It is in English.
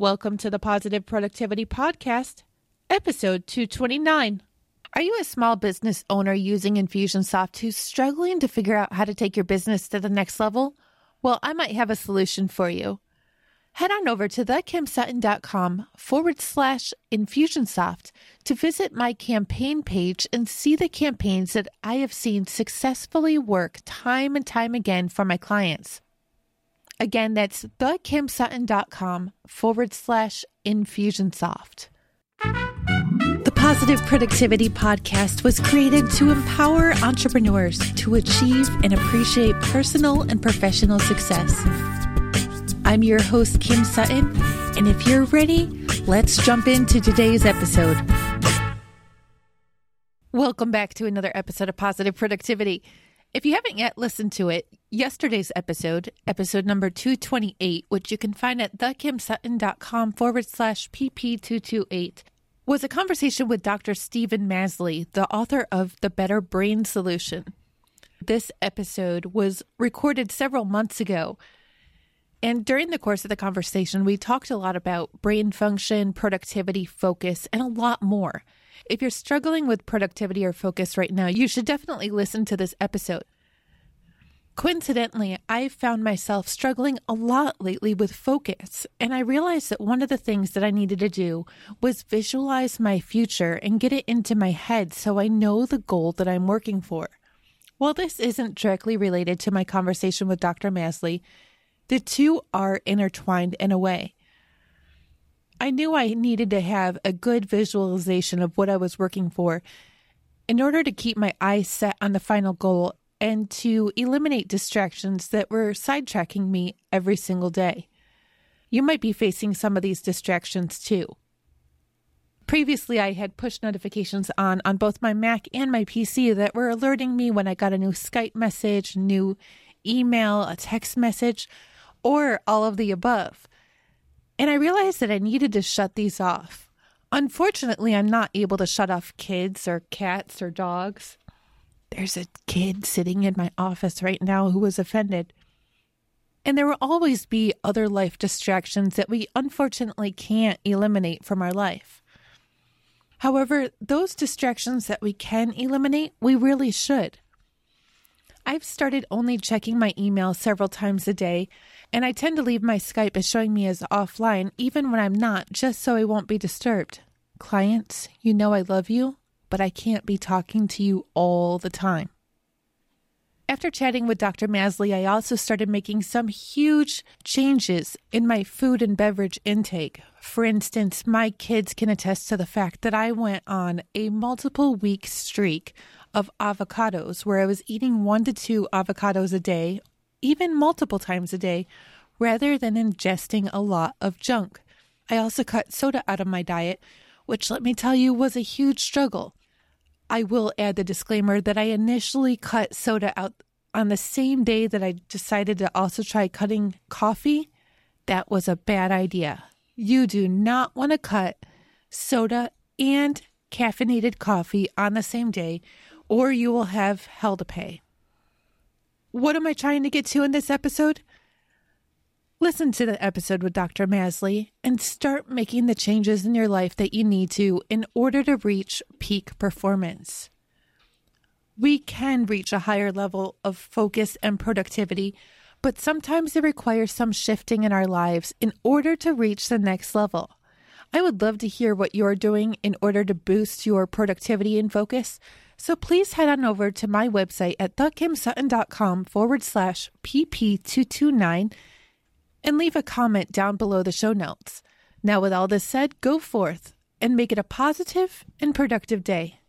Welcome to the Positive Productivity Podcast, episode 229. Are you a small business owner using Infusionsoft who's struggling to figure out how to take your business to the next level? Well, I might have a solution for you. Head on over to thekimsutton.com forward slash Infusionsoft to visit my campaign page and see the campaigns that I have seen successfully work time and time again for my clients. Again, that's thekimsutton.com forward slash Infusionsoft. The Positive Productivity Podcast was created to empower entrepreneurs to achieve and appreciate personal and professional success. I'm your host, Kim Sutton, and if you're ready, let's jump into today's episode. Welcome back to another episode of Positive Productivity. If you haven't yet listened to it, yesterday's episode, episode number 228, which you can find at thekimsutton.com forward slash pp228, was a conversation with Dr. Stephen Masley, the author of The Better Brain Solution. This episode was recorded several months ago. And during the course of the conversation, we talked a lot about brain function, productivity, focus, and a lot more. If you're struggling with productivity or focus right now, you should definitely listen to this episode. Coincidentally, I've found myself struggling a lot lately with focus, and I realized that one of the things that I needed to do was visualize my future and get it into my head so I know the goal that I'm working for. While this isn't directly related to my conversation with Dr. Masley, the two are intertwined in a way. I knew I needed to have a good visualization of what I was working for in order to keep my eyes set on the final goal and to eliminate distractions that were sidetracking me every single day. You might be facing some of these distractions too. Previously, I had push notifications on on both my Mac and my PC that were alerting me when I got a new Skype message, new email, a text message, or all of the above. And I realized that I needed to shut these off. Unfortunately, I'm not able to shut off kids or cats or dogs. There's a kid sitting in my office right now who was offended. And there will always be other life distractions that we unfortunately can't eliminate from our life. However, those distractions that we can eliminate, we really should. I've started only checking my email several times a day, and I tend to leave my Skype as showing me as offline even when I'm not, just so I won't be disturbed. Clients, you know I love you, but I can't be talking to you all the time. After chatting with Dr. Masley, I also started making some huge changes in my food and beverage intake. For instance, my kids can attest to the fact that I went on a multiple week streak of avocados where I was eating one to two avocados a day, even multiple times a day, rather than ingesting a lot of junk. I also cut soda out of my diet, which let me tell you was a huge struggle. I will add the disclaimer that I initially cut soda out on the same day that I decided to also try cutting coffee. That was a bad idea. You do not want to cut soda and caffeinated coffee on the same day, or you will have hell to pay. What am I trying to get to in this episode? Listen to the episode with Dr. Masley and start making the changes in your life that you need to in order to reach peak performance. We can reach a higher level of focus and productivity, but sometimes it requires some shifting in our lives in order to reach the next level. I would love to hear what you're doing in order to boost your productivity and focus. So please head on over to my website at thekimsutton.com forward slash pp229 and leave a comment down below the show notes. Now, with all this said, go forth and make it a positive and productive day.